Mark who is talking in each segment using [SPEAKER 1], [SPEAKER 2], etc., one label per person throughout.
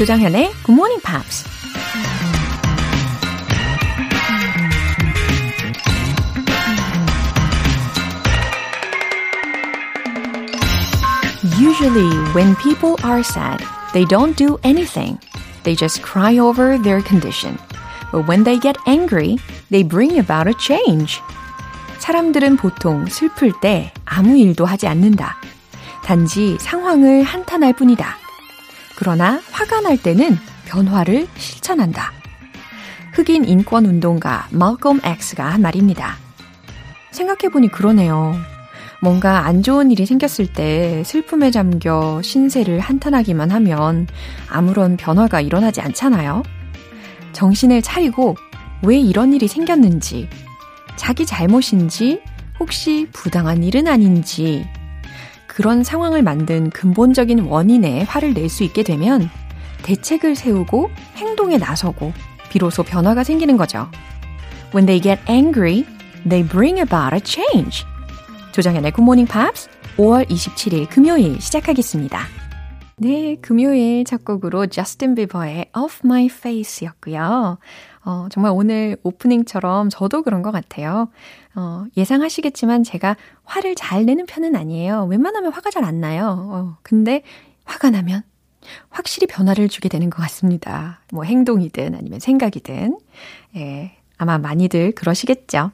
[SPEAKER 1] 조정현의 Good Morning Pops. Usually, when people are sad, they don't do anything. They just cry over their condition. But when they get angry, they bring about a change. 사람들은 보통 슬플 때 아무 일도 하지 않는다. 단지 상황을 한탄할 뿐이다. 그러나 화가 날 때는 변화를 실천한다. 흑인 인권 운동가 말콤 X가 한 말입니다. 생각해보니 그러네요. 뭔가 안 좋은 일이 생겼을 때 슬픔에 잠겨 신세를 한탄하기만 하면 아무런 변화가 일어나지 않잖아요. 정신을 차리고 왜 이런 일이 생겼는지, 자기 잘못인지, 혹시 부당한 일은 아닌지, 그런 상황을 만든 근본적인 원인에 화를 낼 수 있게 되면 대책을 세우고 행동에 나서고 비로소 변화가 생기는 거죠. When they get angry, they bring about a change. 조정현의 굿모닝 팝스 5월 27일 금요일 시작하겠습니다. 네, 금요일 첫 곡으로 저스틴 비버의 Off My Face 였고요. 어, 정말 오늘 오프닝처럼 저도 그런 것 같아요. 어, 예상하시겠지만 제가 화를 잘 내는 편은 아니에요. 웬만하면 화가 잘 안 나요. 어, 근데 화가 나면 확실히 변화를 주게 되는 것 같습니다. 뭐 행동이든 아니면 생각이든. 예, 아마 많이들 그러시겠죠.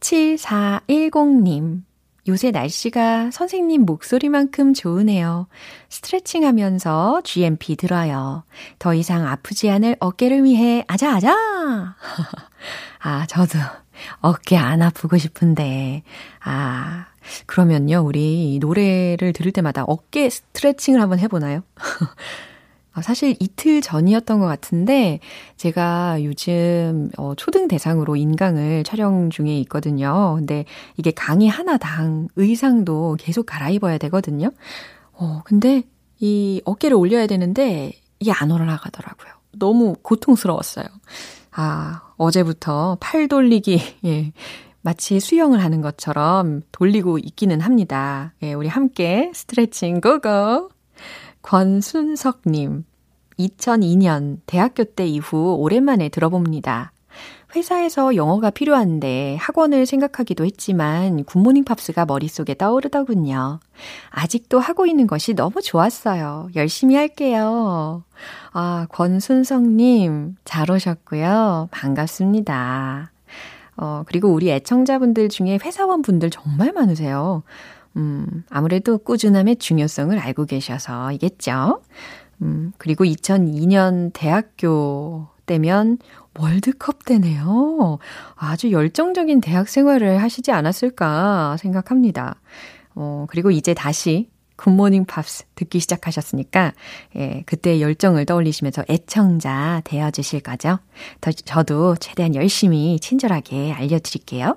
[SPEAKER 1] 7410님. 요새 날씨가 선생님 목소리만큼 좋으네요. 스트레칭 하면서 GMP 들어요. 더 이상 아프지 않을 어깨를 위해 아자아자! 아, 저도 어깨 안 아프고 싶은데. 아, 그러면요, 우리 노래를 들을 때마다 어깨 스트레칭을 한번 해보나요? 아, 사실 이틀 전이었던 것 같은데, 제가 요즘 어, 초등 대상으로 인강을 촬영 중에 있거든요. 근데 이게 강의 하나당 의상도 계속 갈아입어야 되거든요. 어, 근데 이 어깨를 올려야 되는데, 이게 안 올라가더라고요. 너무 고통스러웠어요. 아, 어제부터 팔 돌리기, 예. 마치 수영을 하는 것처럼 돌리고 있기는 합니다. 예, 우리 함께 스트레칭 고고! 권순석님, 2002년 대학교 때 이후 오랜만에 들어봅니다. 회사에서 영어가 필요한데 학원을 생각하기도 했지만 굿모닝 팝스가 머릿속에 떠오르더군요. 아직도 하고 있는 것이 너무 좋았어요. 열심히 할게요. 아, 권순성님, 잘 오셨고요. 반갑습니다. 어, 그리고 우리 애청자분들 중에 회사원 분들 정말 많으세요. 음, 아무래도 꾸준함의 중요성을 알고 계셔서이겠죠. 음, 그리고 2002년 대학교 때면 월드컵 때네요. 아주 열정적인 대학 생활을 하시지 않았을까 생각합니다. 어, 그리고 이제 다시 굿모닝 팝스 듣기 시작하셨으니까, 예, 그때의 열정을 떠올리시면서 애청자 되어주실 거죠? 더, 저도 최대한 열심히 친절하게 알려드릴게요.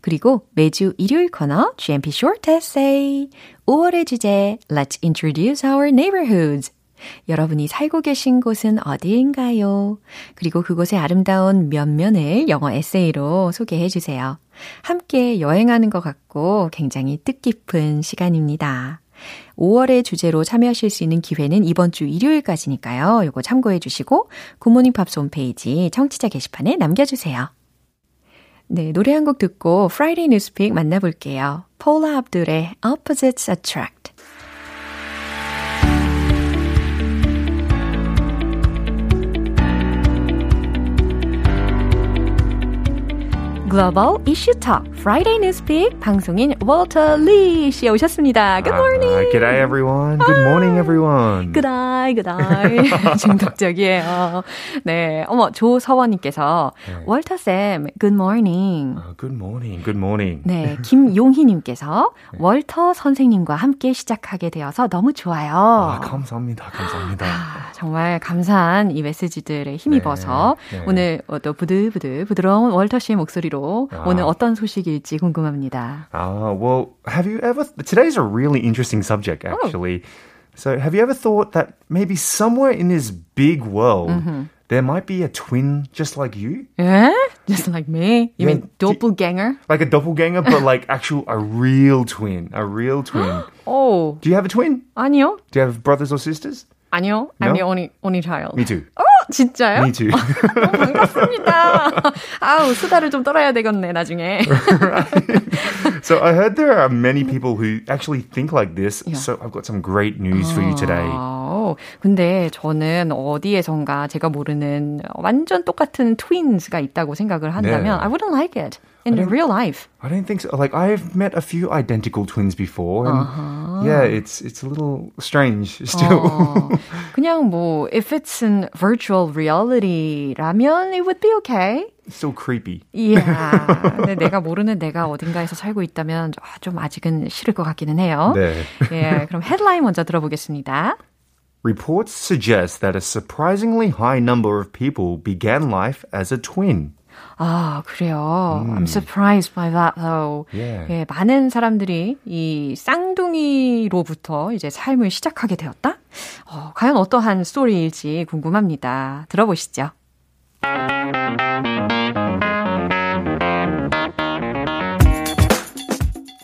[SPEAKER 1] 그리고 매주 일요일 코너 GMP Short Essay 5월의 주제 Let's Introduce Our Neighborhoods 여러분이 살고 계신 곳은 어디인가요? 그리고 그곳의 아름다운 면면을 영어 에세이로 소개해 주세요. 함께 여행하는 것 같고 굉장히 뜻깊은 시간입니다. 5월의 주제로 참여하실 수 있는 기회는 이번 주 일요일까지니까요. 요거 참고해 주시고 굿모닝 팝스 홈페이지 청취자 게시판에 남겨주세요. 네, 노래 한 곡 듣고 Friday News Pick 만나볼게요. 폴라 압둘의 Opposites Attract. 글로벌 이슈 톡 Friday Newspeak 방송인 월터 리씨 오셨습니다. Good morning.
[SPEAKER 2] Uh, good day everyone. Good morning everyone.
[SPEAKER 1] Good day, good day. 중독적이에요. 네, 어머 조서원 님께서 네. 월터 쌤, Good morning.
[SPEAKER 2] Uh, good morning, good morning.
[SPEAKER 1] 네, 김용희 님께서 네. 월터 선생님과 함께 시작하게 되어서 너무 좋아요.
[SPEAKER 2] 아, 감사합니다, 감사합니다. 아,
[SPEAKER 1] 정말 감사한 이 메시지들에 힘입어서
[SPEAKER 2] 네, 네.
[SPEAKER 1] 오늘 또 부들부들 부드러운 월터 씨의 목소리로
[SPEAKER 2] 아.
[SPEAKER 1] 오늘 어떤 소식일지 궁금합니다.
[SPEAKER 2] Ah, well, have you ever? Today's a really interesting subject, actually. So, have you ever thought that maybe somewhere in this big world there might be a twin just like you,
[SPEAKER 1] 예? Just like me? You
[SPEAKER 2] Yeah,
[SPEAKER 1] mean
[SPEAKER 2] do-
[SPEAKER 1] doppelganger?
[SPEAKER 2] like a doppelganger, but like actual a real twin, a real twin?
[SPEAKER 1] 오,
[SPEAKER 2] Do you have a twin?
[SPEAKER 1] 아니요.
[SPEAKER 2] Do you have brothers or sisters?
[SPEAKER 1] 아니요. I'm
[SPEAKER 2] No?
[SPEAKER 1] the only, only child.
[SPEAKER 2] Me too.
[SPEAKER 1] 어, 진짜요?
[SPEAKER 2] Me too.
[SPEAKER 1] 반갑습니다. 아우, 수다를 좀 떨어야 되겠네, 나중에.
[SPEAKER 2] so I heard there are many people who actually think like this. So I've got some great news for you today.
[SPEAKER 1] 아, 근데 저는 어디에선가 제가 모르는 완전 똑같은 트윈스가 있다고 생각을 한다면
[SPEAKER 2] 네.
[SPEAKER 1] I wouldn't like it in real life.
[SPEAKER 2] I don't think so. Like I've met a few identical twins before, and yeah, it's it's a little strange still.
[SPEAKER 1] 어, 그냥 뭐 if it's in virtual reality라면 it would be okay.
[SPEAKER 2] still creepy.
[SPEAKER 1] Yeah. 근데 내가 모르는 내가 어딘가에서 살고 있다면 아, 좀 아직은 싫을 것 같기는 해요.
[SPEAKER 2] 네.
[SPEAKER 1] 예, 그럼 헤드라인 먼저 들어보겠습니다.
[SPEAKER 2] Reports suggest that a surprisingly high number of people began life as a twin.
[SPEAKER 1] 아, 그래요. I'm surprised by that though.
[SPEAKER 2] Yeah.
[SPEAKER 1] 예, 많은 사람들이 이 쌍둥이로부터 이제 삶을 시작하게 되었다? 어, 과연 어떠한 스토리일지 궁금합니다. 들어보시죠.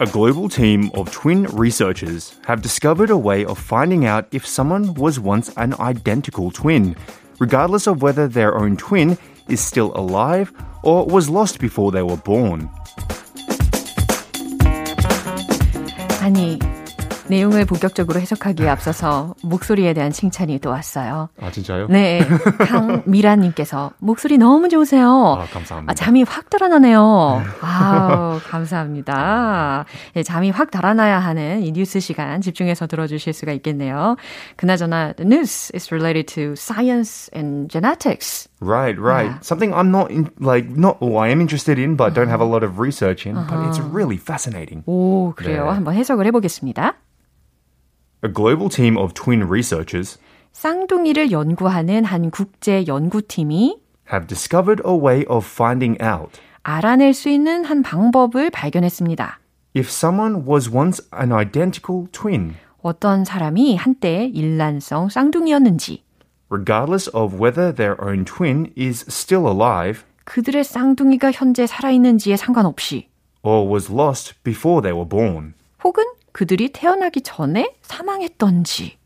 [SPEAKER 2] A global team of twin researchers have discovered a way of finding out if someone was once an identical twin, regardless of whether their own twin is still alive or was lost before they were born.
[SPEAKER 1] 아니, 내용을 본격적으로 해석하기에 앞서서 목소리에 대한 칭찬이 또 왔어요.
[SPEAKER 2] 아 진짜요?
[SPEAKER 1] 네, 강미라님께서 목소리 너무 좋으세요.
[SPEAKER 2] 아, 감사합니다.
[SPEAKER 1] 아, 잠이 확 달아나네요. 아우, 감사합니다. 예, 잠이 확 달아나야 하는 이 뉴스 시간 집중해서 들어주실 수가 있겠네요. 그나저나, the news is related to science and genetics.
[SPEAKER 2] Right, right.
[SPEAKER 1] Yeah.
[SPEAKER 2] Something I'm not in, like not. Oh, I am interested in, but don't have a lot of research in. But it's really fascinating.
[SPEAKER 1] 오, 그래요.
[SPEAKER 2] 네.
[SPEAKER 1] 한번 해석을 해보겠습니다.
[SPEAKER 2] A global team of twin researchers
[SPEAKER 1] 쌍둥이를 연구하는 한 국제 연구팀이
[SPEAKER 2] have discovered a way of finding out
[SPEAKER 1] 알아낼 수 있는 한 방법을 발견했습니다.
[SPEAKER 2] if someone was once an identical twin,
[SPEAKER 1] 어떤 사람이 한때 일란성 쌍둥이였는지,
[SPEAKER 2] regardless of whether their own twin is still alive
[SPEAKER 1] 그들의 쌍둥이가 현재 살아있는지에 상관없이,
[SPEAKER 2] or was lost before they were born.
[SPEAKER 1] 혹은 그들이 태어나기 전에 사망했던지.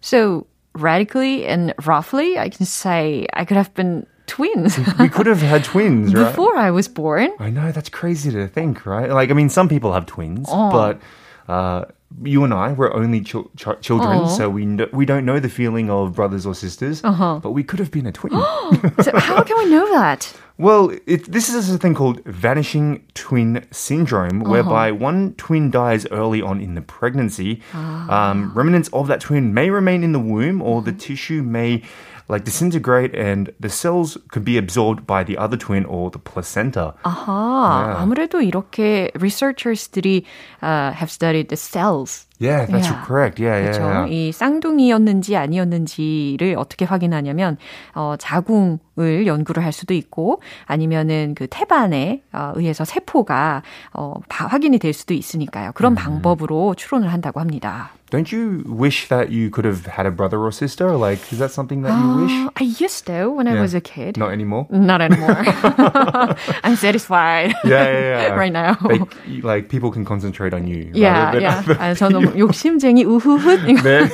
[SPEAKER 1] So, radically and roughly, I can say I could have been twins
[SPEAKER 2] We could have had twins, right?
[SPEAKER 1] before I was born.
[SPEAKER 2] I know that's crazy to think, right? Like, I mean, some people have twins,
[SPEAKER 1] Oh.
[SPEAKER 2] but uh, you and I, we're only chil- ch- children,
[SPEAKER 1] Oh.
[SPEAKER 2] so we kn- we don't know the feeling of brothers or sisters.
[SPEAKER 1] Uh-huh.
[SPEAKER 2] But we could have been a twin.
[SPEAKER 1] So, how can we know that?
[SPEAKER 2] well, it, this is a thing called vanishing twin syndrome,
[SPEAKER 1] Uh-huh.
[SPEAKER 2] whereby one twin dies early on in the pregnancy.
[SPEAKER 1] Ah.
[SPEAKER 2] Um, remnants of that twin may remain in the womb, or
[SPEAKER 1] Mm-hmm.
[SPEAKER 2] the tissue may like disintegrate, and the cells could be absorbed by the other twin or the placenta.
[SPEAKER 1] 아하,
[SPEAKER 2] 네.
[SPEAKER 1] 아무래도 이렇게 researchers들이 uh, have studied the cells.
[SPEAKER 2] Yeah, that's
[SPEAKER 1] Yeah.
[SPEAKER 2] correct. Yeah, yeah,
[SPEAKER 1] 그렇죠.
[SPEAKER 2] yeah.
[SPEAKER 1] 이 쌍둥이였는지 아니었는지를 어떻게 확인하냐면 어, 자궁을 연구를 할 수도 있고 아니면은 그 태반에 어, 의해서 세포가 어, 바- 확인이 될 수도 있으니까요. 그런 방법으로 추론을 한다고 합니다.
[SPEAKER 2] Don't you wish that you could have had a brother or sister? Like, is that something that you wish?
[SPEAKER 1] Uh, I used to when I
[SPEAKER 2] Yeah.
[SPEAKER 1] was a kid.
[SPEAKER 2] Not anymore.
[SPEAKER 1] Not anymore. I'm satisfied.
[SPEAKER 2] Yeah, yeah, yeah.
[SPEAKER 1] right now.
[SPEAKER 2] Like, you- like people can concentrate on you.
[SPEAKER 1] 야,
[SPEAKER 2] rather than
[SPEAKER 1] 야.
[SPEAKER 2] other
[SPEAKER 1] 아, 저는 욕심쟁이 우후훗. 이거.
[SPEAKER 2] 네.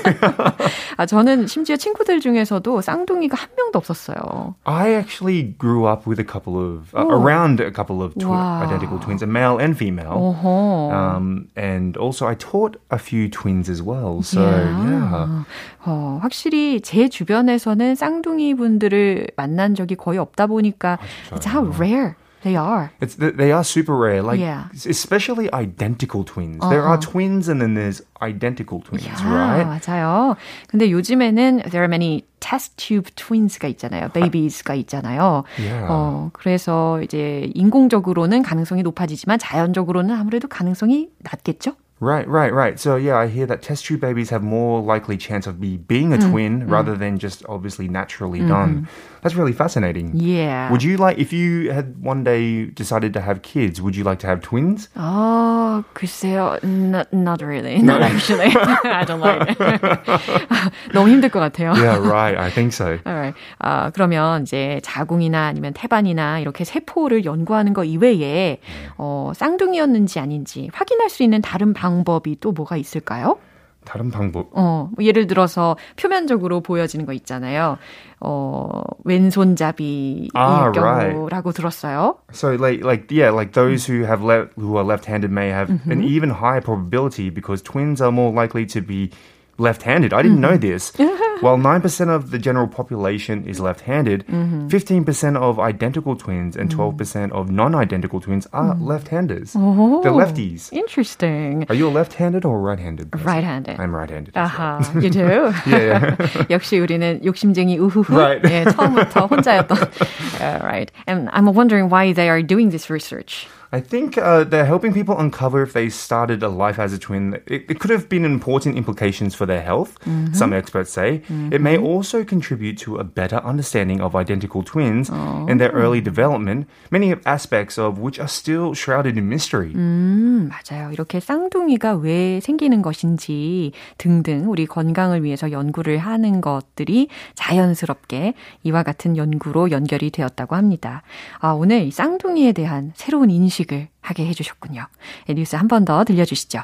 [SPEAKER 1] 아, 저는 심지어 친구들 중에서도 쌍둥이가 한 명도 없었어요.
[SPEAKER 2] I actually grew up with a couple of, uh,
[SPEAKER 1] Oh.
[SPEAKER 2] around a couple of twi-
[SPEAKER 1] Wow.
[SPEAKER 2] identical twins, a male and female.
[SPEAKER 1] 어허.
[SPEAKER 2] Um, and also I taught a few twins as well. So, yeah.
[SPEAKER 1] 어, 확실히 제 주변에서는 쌍둥이 분들을 만난 적이 거의 없다 보니까 it's how rare they are.
[SPEAKER 2] It's, th- they are super rare, like
[SPEAKER 1] Yeah. Uh-huh.
[SPEAKER 2] especially identical twins. There are twins and then there's identical twins,
[SPEAKER 1] 아,
[SPEAKER 2] right?
[SPEAKER 1] 맞아요. 근데 요즘에는 there are many test tube twins가 있잖아요. babies가 있잖아요.
[SPEAKER 2] Yeah.
[SPEAKER 1] 어, 그래서 이제 인공적으로는 가능성이 높아지지만 자연적으로는 아무래도 가능성이 낮겠죠?
[SPEAKER 2] Right, right, right. So yeah, I hear that test tube babies have more likely chance of be being a twin rather than just obviously naturally done. That's really fascinating.
[SPEAKER 1] Yeah.
[SPEAKER 2] Would you like if you had one day decided to have kids? Would you like to have twins?
[SPEAKER 1] 어, 글쎄요. Not, not really. Not actually. I don't like it. 너무 힘들 것 같아요.
[SPEAKER 2] Yeah, right. I think so.
[SPEAKER 1] Alright. 아, 그러면 이제 자궁이나 아니면 태반이나 이렇게 세포를 연구하는 거 이외에 어, 쌍둥이였는지 아닌지 확인할 수 있는 다른 방 법이 또 뭐가 있을까요?
[SPEAKER 2] 다른 방법.
[SPEAKER 1] 어, 뭐 예를 들어서 표면적으로 보여지는 거 있잖아요. 어, 왼손잡이일
[SPEAKER 2] Ah,
[SPEAKER 1] 경우라고 들었어요.
[SPEAKER 2] So like like yeah, like those who have le- who are left-handed may have an even higher probability because twins are more likely to be left-handed. I didn't know this. While 9% of the general population is left-handed, 15% of identical twins and 12% of non-identical twins are left-handers. They're lefties.
[SPEAKER 1] Interesting.
[SPEAKER 2] Are you a left-handed or right-handed? person?
[SPEAKER 1] Right-handed.
[SPEAKER 2] I'm right-handed. as well.
[SPEAKER 1] 아하, you do?
[SPEAKER 2] Yeah,
[SPEAKER 1] 역시 우리는 욕심쟁이 우후후.
[SPEAKER 2] Right.
[SPEAKER 1] 예, 처음부터 혼자였던. Uh, right. And I'm wondering why they are doing this research.
[SPEAKER 2] I think uh, they're helping people uncover if they started a life as a twin. It, it could have been important implications for their health, some experts say. It may also contribute to a better understanding of identical twins and their early development, many aspects of which are still shrouded in mystery.
[SPEAKER 1] 음, 맞아요. 이렇게 쌍둥이가 왜 생기는 것인지 등등 우리 건강을 위해서 연구를 하는 것들이 자연스럽게 이와 같은 연구로 연결이 되었다고 합니다. 아, 오늘 이 쌍둥이에 대한 새로운 인식을 하게 해주셨군요. 네, 뉴스 한 번 더 들려주시죠.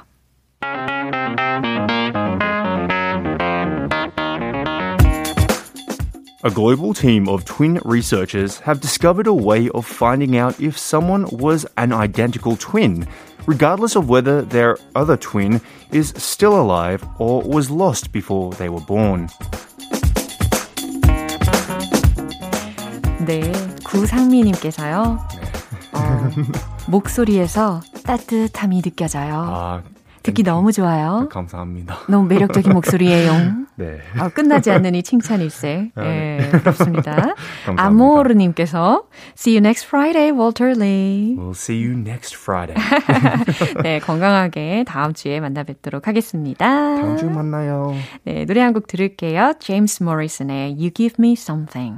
[SPEAKER 2] A global team of twin researchers have discovered a way of finding out if someone was an identical twin, regardless of whether their other twin is still alive or was lost before they were born.
[SPEAKER 1] 네, 구상미님께서요. 어, 목소리에서 따뜻함이 느껴져요.
[SPEAKER 2] 아,
[SPEAKER 1] 듣기 너무 좋아요.
[SPEAKER 2] 감사합니다.
[SPEAKER 1] 너무 매력적인 목소리예요.
[SPEAKER 2] 네.
[SPEAKER 1] 아, 끝나지 않는 이 칭찬일세. 예, 부럽습니다.
[SPEAKER 2] 감사합니다.
[SPEAKER 1] 아모르님께서 See you next Friday, Walter Lee.
[SPEAKER 2] We'll see you next Friday.
[SPEAKER 1] 네, 건강하게 다음 주에 만나 뵙도록 하겠습니다.
[SPEAKER 2] 다음 주 만나요.
[SPEAKER 1] 네, 노래 한 곡 들을게요. 제임스 모리슨의 You Give Me Something.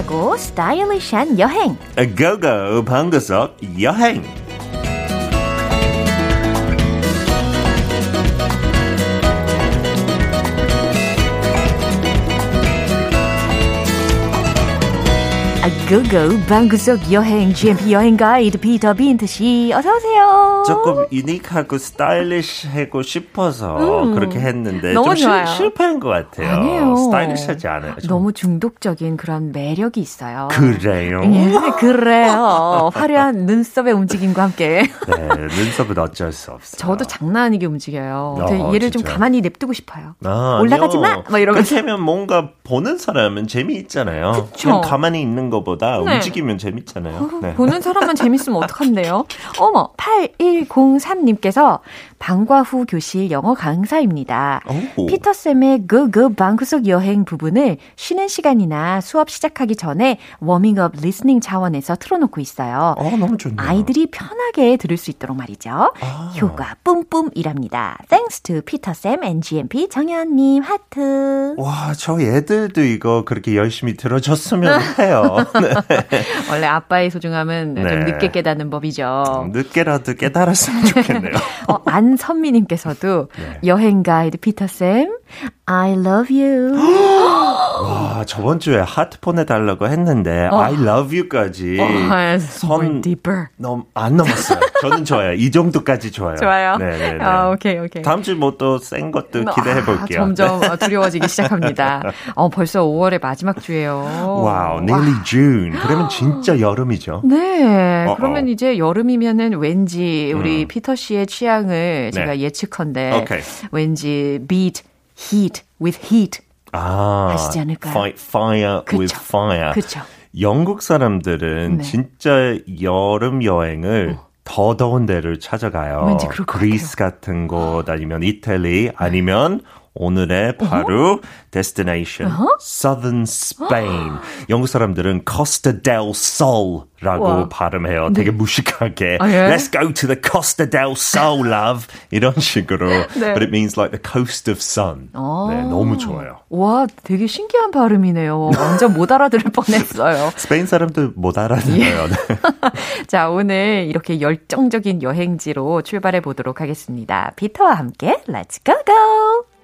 [SPEAKER 1] 유닉하고 스타일리시한 여행.
[SPEAKER 3] 고고 방구석 여행
[SPEAKER 1] 고고 방구석 여행 GMP 여행 가이드 피터 빈트 씨 어서 오세요.
[SPEAKER 3] 조금 유니크하고 스타일리시하고 싶어서 그렇게 했는데
[SPEAKER 1] 음. 너무
[SPEAKER 3] 좀 실-
[SPEAKER 1] 좋아요.
[SPEAKER 3] 실패한 것 같아요.
[SPEAKER 1] 아니에요.
[SPEAKER 3] 스타일리시하지 않아요. 좀.
[SPEAKER 1] 너무 중독적인 그런 매력이 있어요.
[SPEAKER 3] 그래요?
[SPEAKER 1] 예, 그래요. 화려한 눈썹의 움직임과 함께.
[SPEAKER 3] 네, 눈썹은 어쩔 수 없어요.
[SPEAKER 1] 저도 장난 아니게 움직여요.
[SPEAKER 3] 아,
[SPEAKER 1] 근데 얘를 좀
[SPEAKER 3] 진짜요?
[SPEAKER 1] 가만히 냅두고 싶어요.
[SPEAKER 3] 아,
[SPEAKER 1] 올라가지
[SPEAKER 3] 아니요.
[SPEAKER 1] 마! 막 이러면서.
[SPEAKER 3] 그렇게 하면 뭔가 보는 사람은 재미있잖아요.
[SPEAKER 1] 그쵸.
[SPEAKER 3] 그냥 가만히 있는 것보다
[SPEAKER 1] 네.
[SPEAKER 3] 움직이면 재밌잖아요. 네.
[SPEAKER 1] 보는 사람만 재밌으면 어떡한데요? 어머, 8103님께서 방과 후 교실 영어 강사입니다.
[SPEAKER 3] 오.
[SPEAKER 1] 피터쌤의 고고 방구석 여행 부분을 쉬는 시간이나 수업 시작하기 전에 워밍업 listening 차원에서 틀어놓고 있어요.
[SPEAKER 3] 어, 너무 좋네요.
[SPEAKER 1] 아이들이 편하게 들을 수 있도록 말이죠.
[SPEAKER 3] 아.
[SPEAKER 1] 효과 뿜뿜이랍니다. Thanks to 피터쌤 and GMP 정현님 하트.
[SPEAKER 3] 와, 저 애들도 이거 그렇게 열심히 들어줬으면 해요. 네.
[SPEAKER 1] 원래 아빠의 소중함은 좀
[SPEAKER 3] 네.
[SPEAKER 1] 늦게 깨닫는 법이죠.
[SPEAKER 3] 늦게라도 깨달았으면 좋겠네요.
[SPEAKER 1] 어, 안선미님께서도
[SPEAKER 3] 네.
[SPEAKER 1] 여행 가이드 피터쌤, I love you.
[SPEAKER 3] 와, 저번 주에 하트 보내달라고 했는데, 어. I love you까지. 어,
[SPEAKER 1] 선 deeper.
[SPEAKER 3] 넘, 안 넘었어요. 저는 좋아요. 이 정도까지 좋아요.
[SPEAKER 1] 좋아요. 네네네. 아, 오케이, 오케이.
[SPEAKER 3] 다음 주 뭐 또 센 것도 기대해 볼게요.
[SPEAKER 1] 아, 점점 네. 두려워지기 시작합니다. 어, 벌써 5월의 마지막 주예요.
[SPEAKER 3] wow, nearly 와. June. 그러면 진짜 여름이죠.
[SPEAKER 1] 네. 어 그러면 이제 여름이면은 왠지 우리 음. 피터 씨의 취향을 제가 네. 예측컨대 okay. 왠지 beat heat with heat 아, 하시지 않을까요?
[SPEAKER 3] Fight fire 그쵸. with fire.
[SPEAKER 1] 그렇죠.
[SPEAKER 3] 영국 사람들은 네. 진짜 여름 여행을 어. 더 더운 데를 찾아가요.
[SPEAKER 1] 왠지 그럴 것
[SPEAKER 3] 그리스
[SPEAKER 1] 같아요.
[SPEAKER 3] 같은 곳 아니면 이탈리 아니면 오늘의 바로 uh-huh. destination uh-huh? southern Spain. 영국 사람들은 Costa del Sol라고 와. 발음해요. 네. 되게 무식하게. 아, 예? Let's go to the Costa del Sol, love. 이런 식으로. 네. But it means like the coast of sun. 아. 네, 너무 좋아요.
[SPEAKER 1] 와, 되게 신기한 발음이네요. 완전 못 알아들을 뻔했어요.
[SPEAKER 3] 스페인 사람도 못 알아들어요. 예.
[SPEAKER 1] 자, 오늘 이렇게 열정적인 여행지로 출발해 보도록 하겠습니다. 피터와 함께 Let's go go!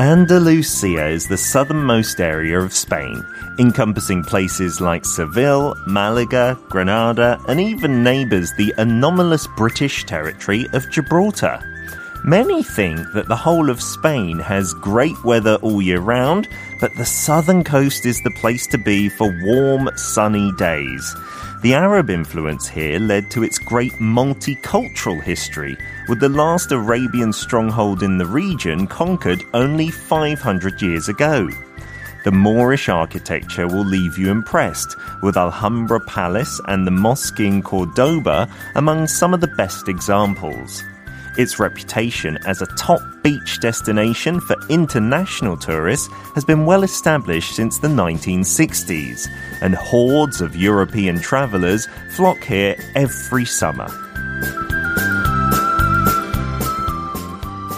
[SPEAKER 3] Andalusia is the southernmost area of Spain, encompassing places like Seville, Malaga, Granada, and even neighbours the anomalous British territory of Gibraltar. Many think that the whole of Spain has great weather all year round, but the southern coast is the place to be for warm, sunny days. The Arab influence here led to its great multicultural history, with the last Arabian stronghold in the region conquered only 500 years ago. The Moorish architecture will leave you impressed, with Alhambra Palace and the mosque in Cordoba among some of the best examples. Its reputation as a top beach destination for international tourists has been well established since the 1960s, and hordes of European travelers flock here every summer.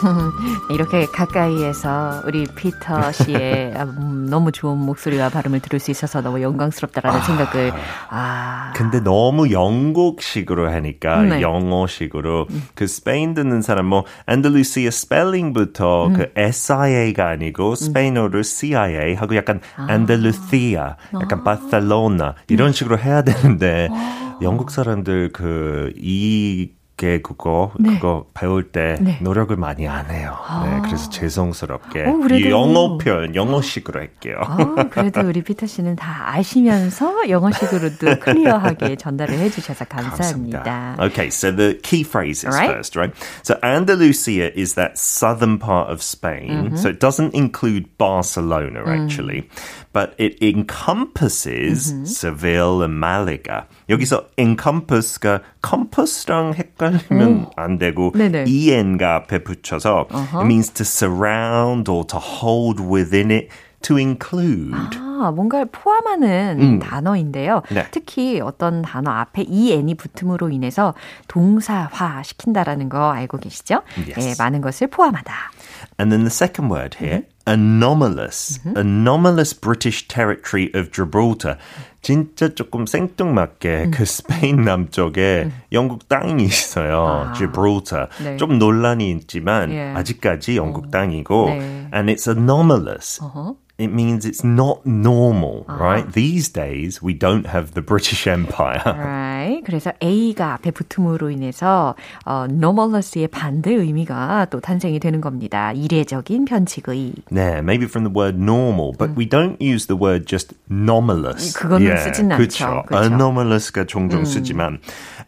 [SPEAKER 1] 이렇게 가까이에서 우리 피터 씨의 너무 좋은 목소리와 발음을 들을 수 있어서 너무 영광스럽다라는 아, 생각을 아
[SPEAKER 3] 근데 너무 영국식으로 하니까 네. 영어식으로 음. 그 스페인 듣는 사람 뭐 안달루시아 스펠링부터 음. 그 SIA가 아니고 스페인어를 CIA 하고 약간 아. 안달루시아 약간 아. 바셀로나 이런 식으로 해야 되는데 아. 영국 사람들 그이 게 그거 네. 그거 배울 때 네. 노력을 많이 안 해요. 아. 네, 그래서 죄송스럽게 어, 이 영어 표현 영어식으로 할게요.
[SPEAKER 1] 아, 그래도 우리 피터 씨는 다 아시면서 영어식으로도 클리어하게 전달을 해주셔서 감사합니다. 감사합니다.
[SPEAKER 3] Okay, so the key phrases right. first, right? So Andalusia is that southern part of Spain, mm-hmm. so it doesn't include Barcelona actually. Mm. But it encompasses mm-hmm. Seville and Malaga. 여기서 encompass가 compass랑 헷갈리면 오. 안 되고 네네. en가 앞에 붙여서 uh-huh. it means to surround or to hold within it to include.
[SPEAKER 1] 아, 뭔가를 포함하는 음. 단어인데요. 네. 특히 어떤 단어 앞에 en이 붙음으로 인해서 동사화 시킨다라는 거 알고 계시죠? Yes. 네, 많은 것을 포함하다.
[SPEAKER 3] And then the second word here, anomalous. Mm-hmm. Anomalous British territory of Gibraltar. 진짜 조금 생뚱맞게 음. 그 스페인 남쪽에 음. 영국 땅이 있어요. 아. Gibraltar. 네. 좀 논란이 있지만 예. 아직까지 영국 어. 땅이고 네. and it's anomalous. Uh-huh. it means it's not normal, uh-huh. right? These days we don't have the British Empire.
[SPEAKER 1] Right. 그래서 A가 앞에 붙음으로 인해서 어, normalous의 반대 의미가 또 탄생이 되는 겁니다. 이례적인 편칙의.
[SPEAKER 3] 네, maybe from the word normal, but 음. we don't use the word just anomalous.
[SPEAKER 1] 그거는 yeah, 쓰진 않죠.
[SPEAKER 3] 그렇죠. Anomalous가 종종 음. 쓰지만.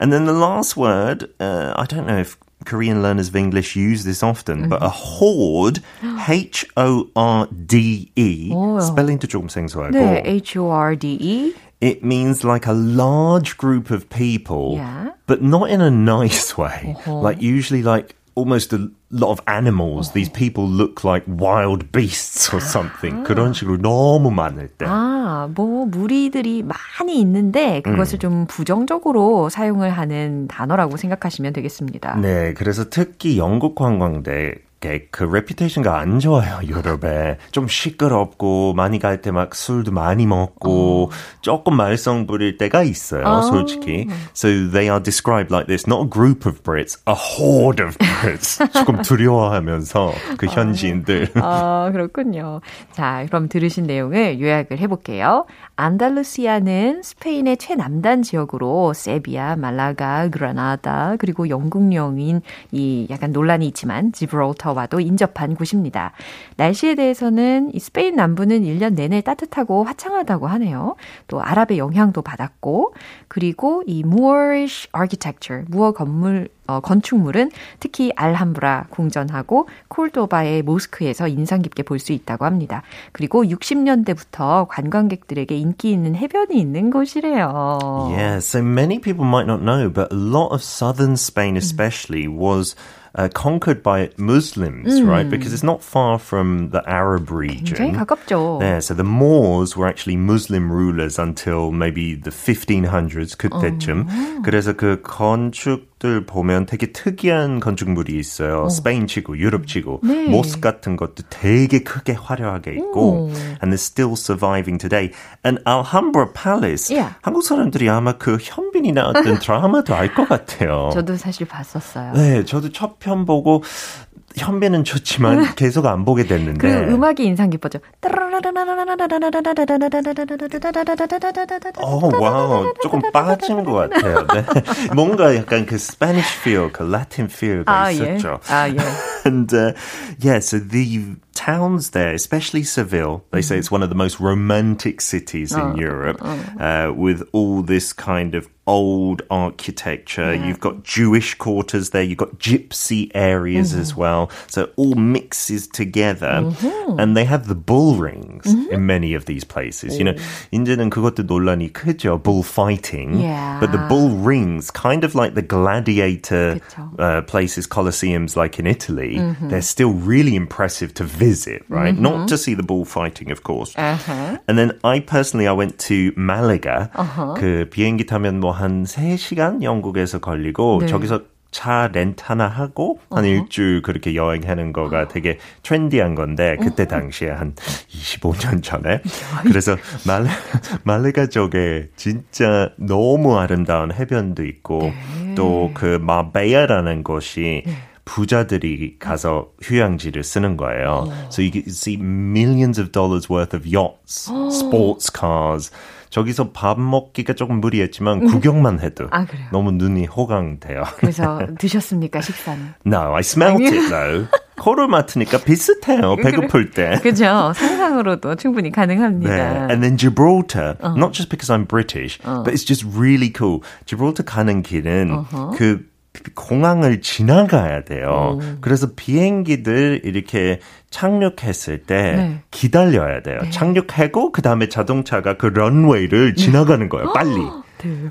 [SPEAKER 3] And then the last word, uh, I don't know if Korean learners of English use this often, mm-hmm. but a horde, H O R D E, 스펠링도 조금 생소하고.
[SPEAKER 1] 네, H O R D E.
[SPEAKER 3] It means like a large group of people, yeah. but not in a nice way. Uh-huh. Like usually like almost a lot of animals. These people look like wild beasts or something. 아. 그런 식으로 너무 많을 때.
[SPEAKER 1] 아, 뭐 무리들이 많이 있는데 그것을 음. 좀 부정적으로 사용을 하는 단어라고 생각하시면 되겠습니다.
[SPEAKER 3] 네, 그래서 특히 영국 관광대 게 그 레피테이션가 안 좋아요, 유럽에. 좀 시끄럽고, 많이 갈 때 막 술도 많이 먹고, 어. 조금 말썽 부릴 때가 있어요, 어. 솔직히. So they are described like this, not a group of Brits, a horde of Brits. 조금 두려워하면서 그 현지인들.
[SPEAKER 1] 아, 그렇군요. 자, 그럼 들으신 내용을 요약을 해볼게요. 안달루시아는 스페인의 최남단 지역으로 세비야, 말라가, 그라나다, 그리고 영국령인 이 약간 논란이 있지만 지브롤터와도 인접한 곳입니다. 날씨에 대해서는 이 스페인 남부는 1년 내내 따뜻하고 화창하다고 하네요. 또 아랍의 영향도 받았고 그리고 이 Moorish architecture, 무어 건물 어, 건축물은 특히 알함브라 궁전하고 콜도바의 모스크에서 인상 깊게 볼 수 있다고 합니다. 그리고 60년대부터 관광객들에게 인기 있는 해변이 있는 곳이래요.
[SPEAKER 3] Yeah, so many people might not know, but a lot of southern Spain especially was uh, conquered by Muslims, mm. right? Because it's not far from the Arab region.
[SPEAKER 1] 굉장히 가깝죠.
[SPEAKER 3] Yeah, so the Moors were actually Muslim rulers until maybe the 1500s 그때쯤. 어. 그래서 그 건축 들 보면 되게 특이한 건축물이 있어요. 어. 스페인 치고 유럽 치고 네. 모스 같은 것도 되게 크게 화려하게 있고, 오. and they're still surviving today. And Alhambra Palace, yeah. 한국 사람들이 아마 그 현빈이 나왔던 드라마도 알 것 같아요.
[SPEAKER 1] 저도 사실 봤었어요.
[SPEAKER 3] 네, 저도 첫 편 보고 현빈은 좋지만 계속 안 보게 됐는데.
[SPEAKER 1] 그 음악이 인상 깊었죠.
[SPEAKER 3] 어, wow. 조금 빠진 것 같아요. 네. 뭔가 약간 그 Spanish feel, 그 Latin feel가 아, 있었죠.
[SPEAKER 1] 예. 아, 예.
[SPEAKER 3] And uh, yeah, so the towns there, especially Seville, they say it's one of the most romantic cities in Europe, uh, with all this kind of old architecture. Yeah. You've got Jewish quarters there. You've got gypsy areas mm-hmm. as well. So it all mixes together. Mm-hmm. And they have the bull rings mm-hmm. in many of these places. You know, 이제는 그것도 논란이 크죠. Bullfighting.
[SPEAKER 1] Yeah.
[SPEAKER 3] But the bull rings, kind of like the gladiator uh, places, colosseums like in Italy, mm-hmm. they're still really impressive to visit, right? Not mm-hmm. to see the bullfighting, of course. Uh-huh. And then I personally, I went to Malaga. Uh-huh. 그 비행기 타면 뭐 한 3시간 영국에서 걸리고 네. 저기서 차 렌트 하나 하고 한 uh-huh. 일주일 그렇게 여행하는 거가 되게 트렌디한 건데 그때 당시에 한 25년 전에 그래서 말레 말레가 쪽에 진짜 너무 아름다운 해변도 있고 네. 또그 마베야라는 곳이 네. 부자들이 가서 휴양지를 쓰는 거예요. So you can see millions of dollars worth of yachts, sports cars. 저기서 밥 먹기가 조금 무리했지만 음. 구경만 해도 아, 너무 눈이 호강돼요.
[SPEAKER 1] 그래서 드셨습니까 식사는?
[SPEAKER 3] No, I smelled it though. 코를 맡으니까 비슷해요. 배고플 때.
[SPEAKER 1] 그죠. 상상으로도 충분히 가능합니다. 네.
[SPEAKER 3] And then Gibraltar, uh-huh. not just because I'm British, uh-huh. but it's just really cool. Gibraltar 가는 길은 uh-huh. 그 공항을 지나가야 돼요. 오. 그래서 비행기들 이렇게 착륙했을 때 네. 기다려야 돼요. 네. 착륙하고 그 다음에 자동차가 그 런웨이를 지나가는 거예요. 빨리.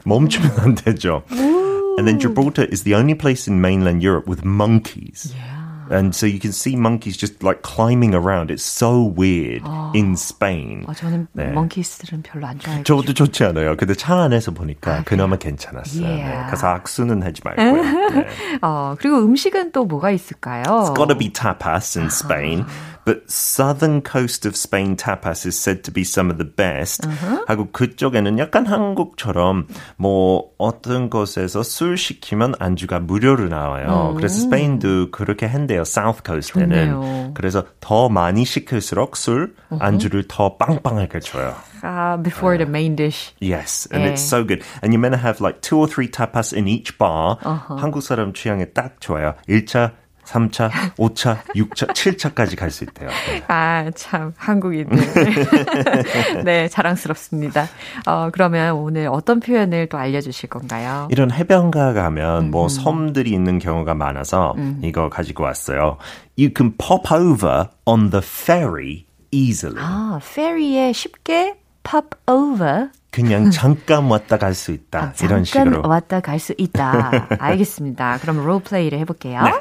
[SPEAKER 3] 멈추면 안 되죠. And then Gibraltar is the only place in mainland Europe with monkeys. Yeah. And so you can see monkeys just like climbing around. It's so weird 어. in Spain.
[SPEAKER 1] 어, 저는 네. monkeys들은 별로 안 좋아해요.
[SPEAKER 3] 저도 좋지 않아요. 근데 차 안에서 보니까 아, 그나마 괜찮았어요. Yeah. 네. 가서 악수는 하지 말고요. 네.
[SPEAKER 1] 어, 그리고 음식은 또 뭐가 있을까요?
[SPEAKER 3] It's gotta be tapas in Spain. But southern coast of Spain tapas is said to be some of the best. Uh-huh. 하고 그쪽에는 약간 한국처럼 뭐 어떤 곳에서 술 시키면 안주가 무료로 나와요. 음. 그래서 스페인도 그렇게 한대요. South Coast에는. 그래서 더 많이 시킬수록 술 uh-huh. 안주를 더 빵빵하게 줘요.
[SPEAKER 1] Uh, before the main dish.
[SPEAKER 3] Yes, and 예. it's so good. And you're meant to have like two or three tapas in each bar. Uh-huh. 한국 사람 취향에 딱 좋아요. 1차 3차, 5차, 6차, 7차까지 갈 수 있대요. 네.
[SPEAKER 1] 아, 참, 한국인들. 네, 자랑스럽습니다. 어, 그러면 오늘 어떤 표현을 또 알려주실 건가요?
[SPEAKER 3] 이런 해변가 가면 음. 뭐 섬들이 있는 경우가 많아서 음. 이거 가지고 왔어요. You can pop over on the ferry easily.
[SPEAKER 1] 아, ferry에 쉽게 pop over
[SPEAKER 3] 그냥 잠깐 왔다 갈 수 있다. 아, 이런 식으로.
[SPEAKER 1] 왔다 갈 수 있다. 알겠습니다. 그럼 롤플레이를 해볼게요. 네.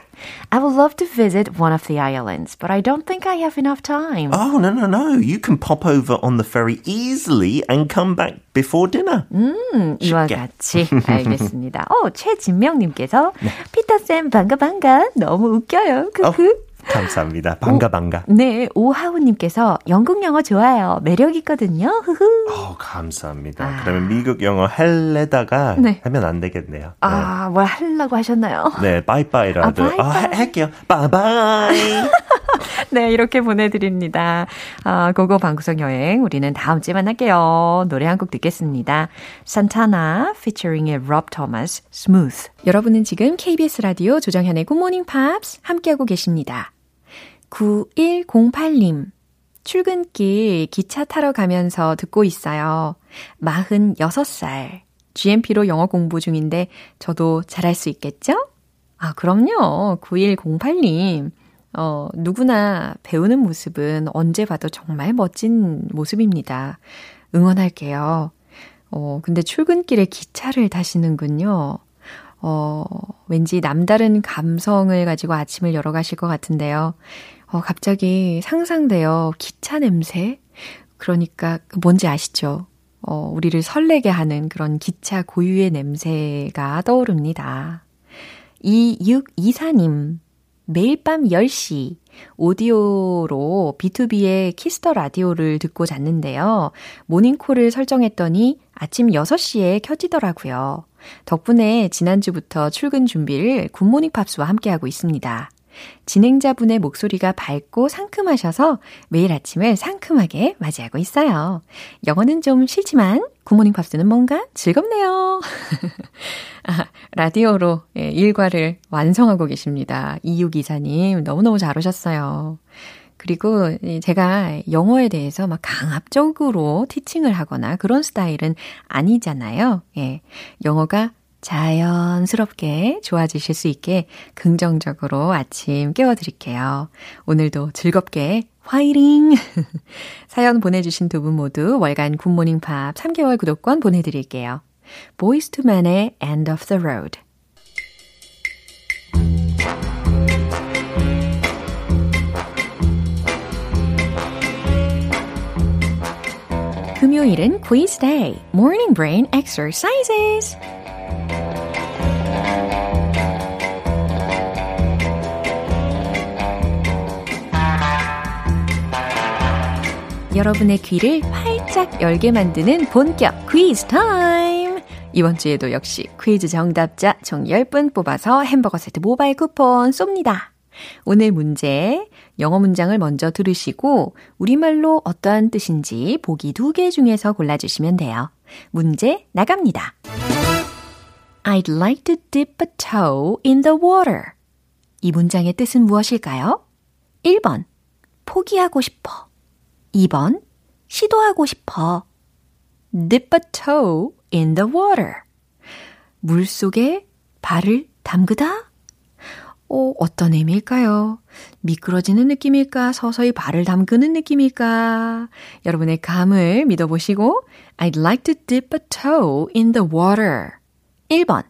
[SPEAKER 1] I would love to visit one of the islands, but I don't think I have enough time.
[SPEAKER 3] Oh, no, no, no. You can pop over on the ferry easily and come back before dinner.
[SPEAKER 1] 음, 이와 같이. 알겠습니다. 어, 최진명님께서, 네. 피터쌤, 반가, 반가. 너무 웃겨요. 크크. 어.
[SPEAKER 3] 감사합니다. 반가, 반가.
[SPEAKER 1] 네, 오하우님께서 영국 영어 좋아요. 매력 있거든요. 흐흐.
[SPEAKER 3] 어, 감사합니다. 아. 그러면 미국 영어 할래다가 네. 하면 안 되겠네요.
[SPEAKER 1] 아, 네. 뭘 하려고 하셨나요?
[SPEAKER 3] 네, 빠이빠이라도. 아, 빠이빠이. 아, 할게요. 빠이빠이.
[SPEAKER 1] 네, 이렇게 보내드립니다. 아, 고고 방구석 여행. 우리는 다음 주에 만날게요. 노래 한 곡 듣겠습니다. 산타나 featuring의 Rob Thomas, Smooth. 여러분은 지금 KBS 라디오 조정현의 굿모닝 팝스 함께하고 계십니다. 9108님. 출근길 기차 타러 가면서 듣고 있어요. 46살. GMP로 영어 공부 중인데 저도 잘할 수 있겠죠? 아, 그럼요. 9108님. 어, 누구나 배우는 모습은 언제 봐도 정말 멋진 모습입니다. 응원할게요. 어, 근데 출근길에 기차를 타시는군요. 어, 왠지 남다른 감성을 가지고 아침을 열어가실 것 같은데요. 어, 갑자기 상상돼요. 기차 냄새? 그러니까, 그 뭔지 아시죠? 어, 우리를 설레게 하는 그런 기차 고유의 냄새가 떠오릅니다. 2624님, 매일 밤 10시 오디오로 BTOB의 Kiss the Radio를 듣고 잤는데요. 모닝콜을 설정했더니 아침 6시에 켜지더라고요. 덕분에 지난주부터 출근 준비를 굿모닝 팝스와 함께하고 있습니다. 진행자분의 목소리가 밝고 상큼하셔서 매일 아침을 상큼하게 맞이하고 있어요. 영어는 좀 싫지만 굿모닝 팝스는 뭔가 즐겁네요. 아, 라디오로 예, 일과를 완성하고 계십니다. 이유기사님 너무너무 잘 오셨어요. 그리고 제가 영어에 대해서 막 강압적으로 티칭을 하거나 그런 스타일은 아니잖아요. 예. 영어가 자연스럽게 좋아지실 수 있게 긍정적으로 아침 깨워드릴게요. 오늘도 즐겁게 화이팅! 사연 보내주신 두 분 모두 월간 굿모닝 팝 3개월 구독권 보내드릴게요. To Men의 End of the Road 금요일은 quiz day, morning brain exercises. 여러분의 귀를 활짝 열게 만드는 본격 퀴즈 타임! 이번 주에도 역시 퀴즈 정답자 총 10분 뽑아서 햄버거 세트 모바일 쿠폰 쏩니다. 오늘 문제, 영어 문장을 먼저 들으시고 우리말로 어떠한 뜻인지 보기 두 개 중에서 골라주시면 돼요. 문제 나갑니다. I'd like to dip a toe in the water. 이 문장의 뜻은 무엇일까요? 1번, 포기하고 싶어. 2번, 시도하고 싶어. dip a toe in the water. 물 속에 발을 담그다? 어, 어떤 의미일까요? 미끄러지는 느낌일까? 서서히 발을 담그는 느낌일까? 여러분의 감을 믿어보시고, I'd like to dip a toe in the water. 1번,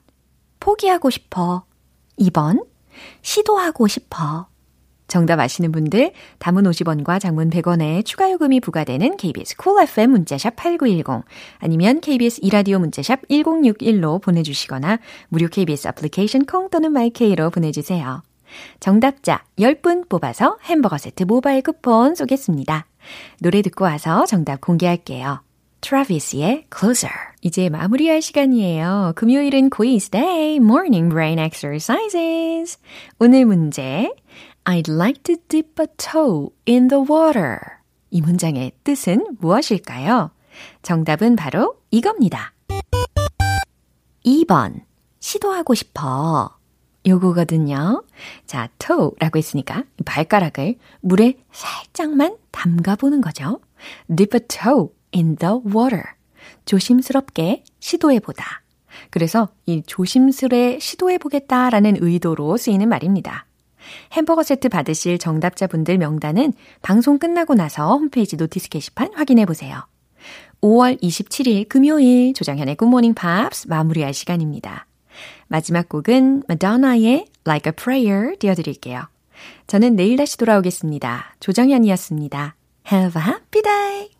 [SPEAKER 1] 포기하고 싶어. 2번, 시도하고 싶어. 정답 아시는 분들 담은 50원과 장문 100원에 추가 요금이 부과되는 KBS 쿨 cool FM 문자샵 8910 아니면 KBS 이라디오 문자샵 1061로 보내주시거나 무료 KBS 애플리케이션 콩 또는 my K로 보내주세요. 정답자 10분 뽑아서 햄버거 세트 모바일 쿠폰 쏘겠습니다. 노래 듣고 와서 정답 공개할게요. Travis의 Closer. 이제 마무리할 시간이에요. 금요일은 quiz day, morning brain exercises. 오늘 문제. I'd like to dip a toe in the water. 이 문장의 뜻은 무엇일까요? 정답은 바로 이겁니다. 2번. 시도하고 싶어. 요거거든요. 자, toe라고 했으니까 발가락을 물에 살짝만 담가 보는 거죠. dip a toe in the water. 조심스럽게 시도해 보다. 그래서 이 조심스레 시도해 보겠다라는 의도로 쓰이는 말입니다. 햄버거 세트 받으실 정답자분들 명단은 방송 끝나고 나서 홈페이지 notice 게시판 확인해 보세요. 5월 27일 금요일 조정현의 굿모닝 팝스 마무리할 시간입니다. 마지막 곡은 Madonna의 Like a Prayer 띄워드릴게요. 저는 내일 다시 돌아오겠습니다. 조정현이었습니다. Have a happy day!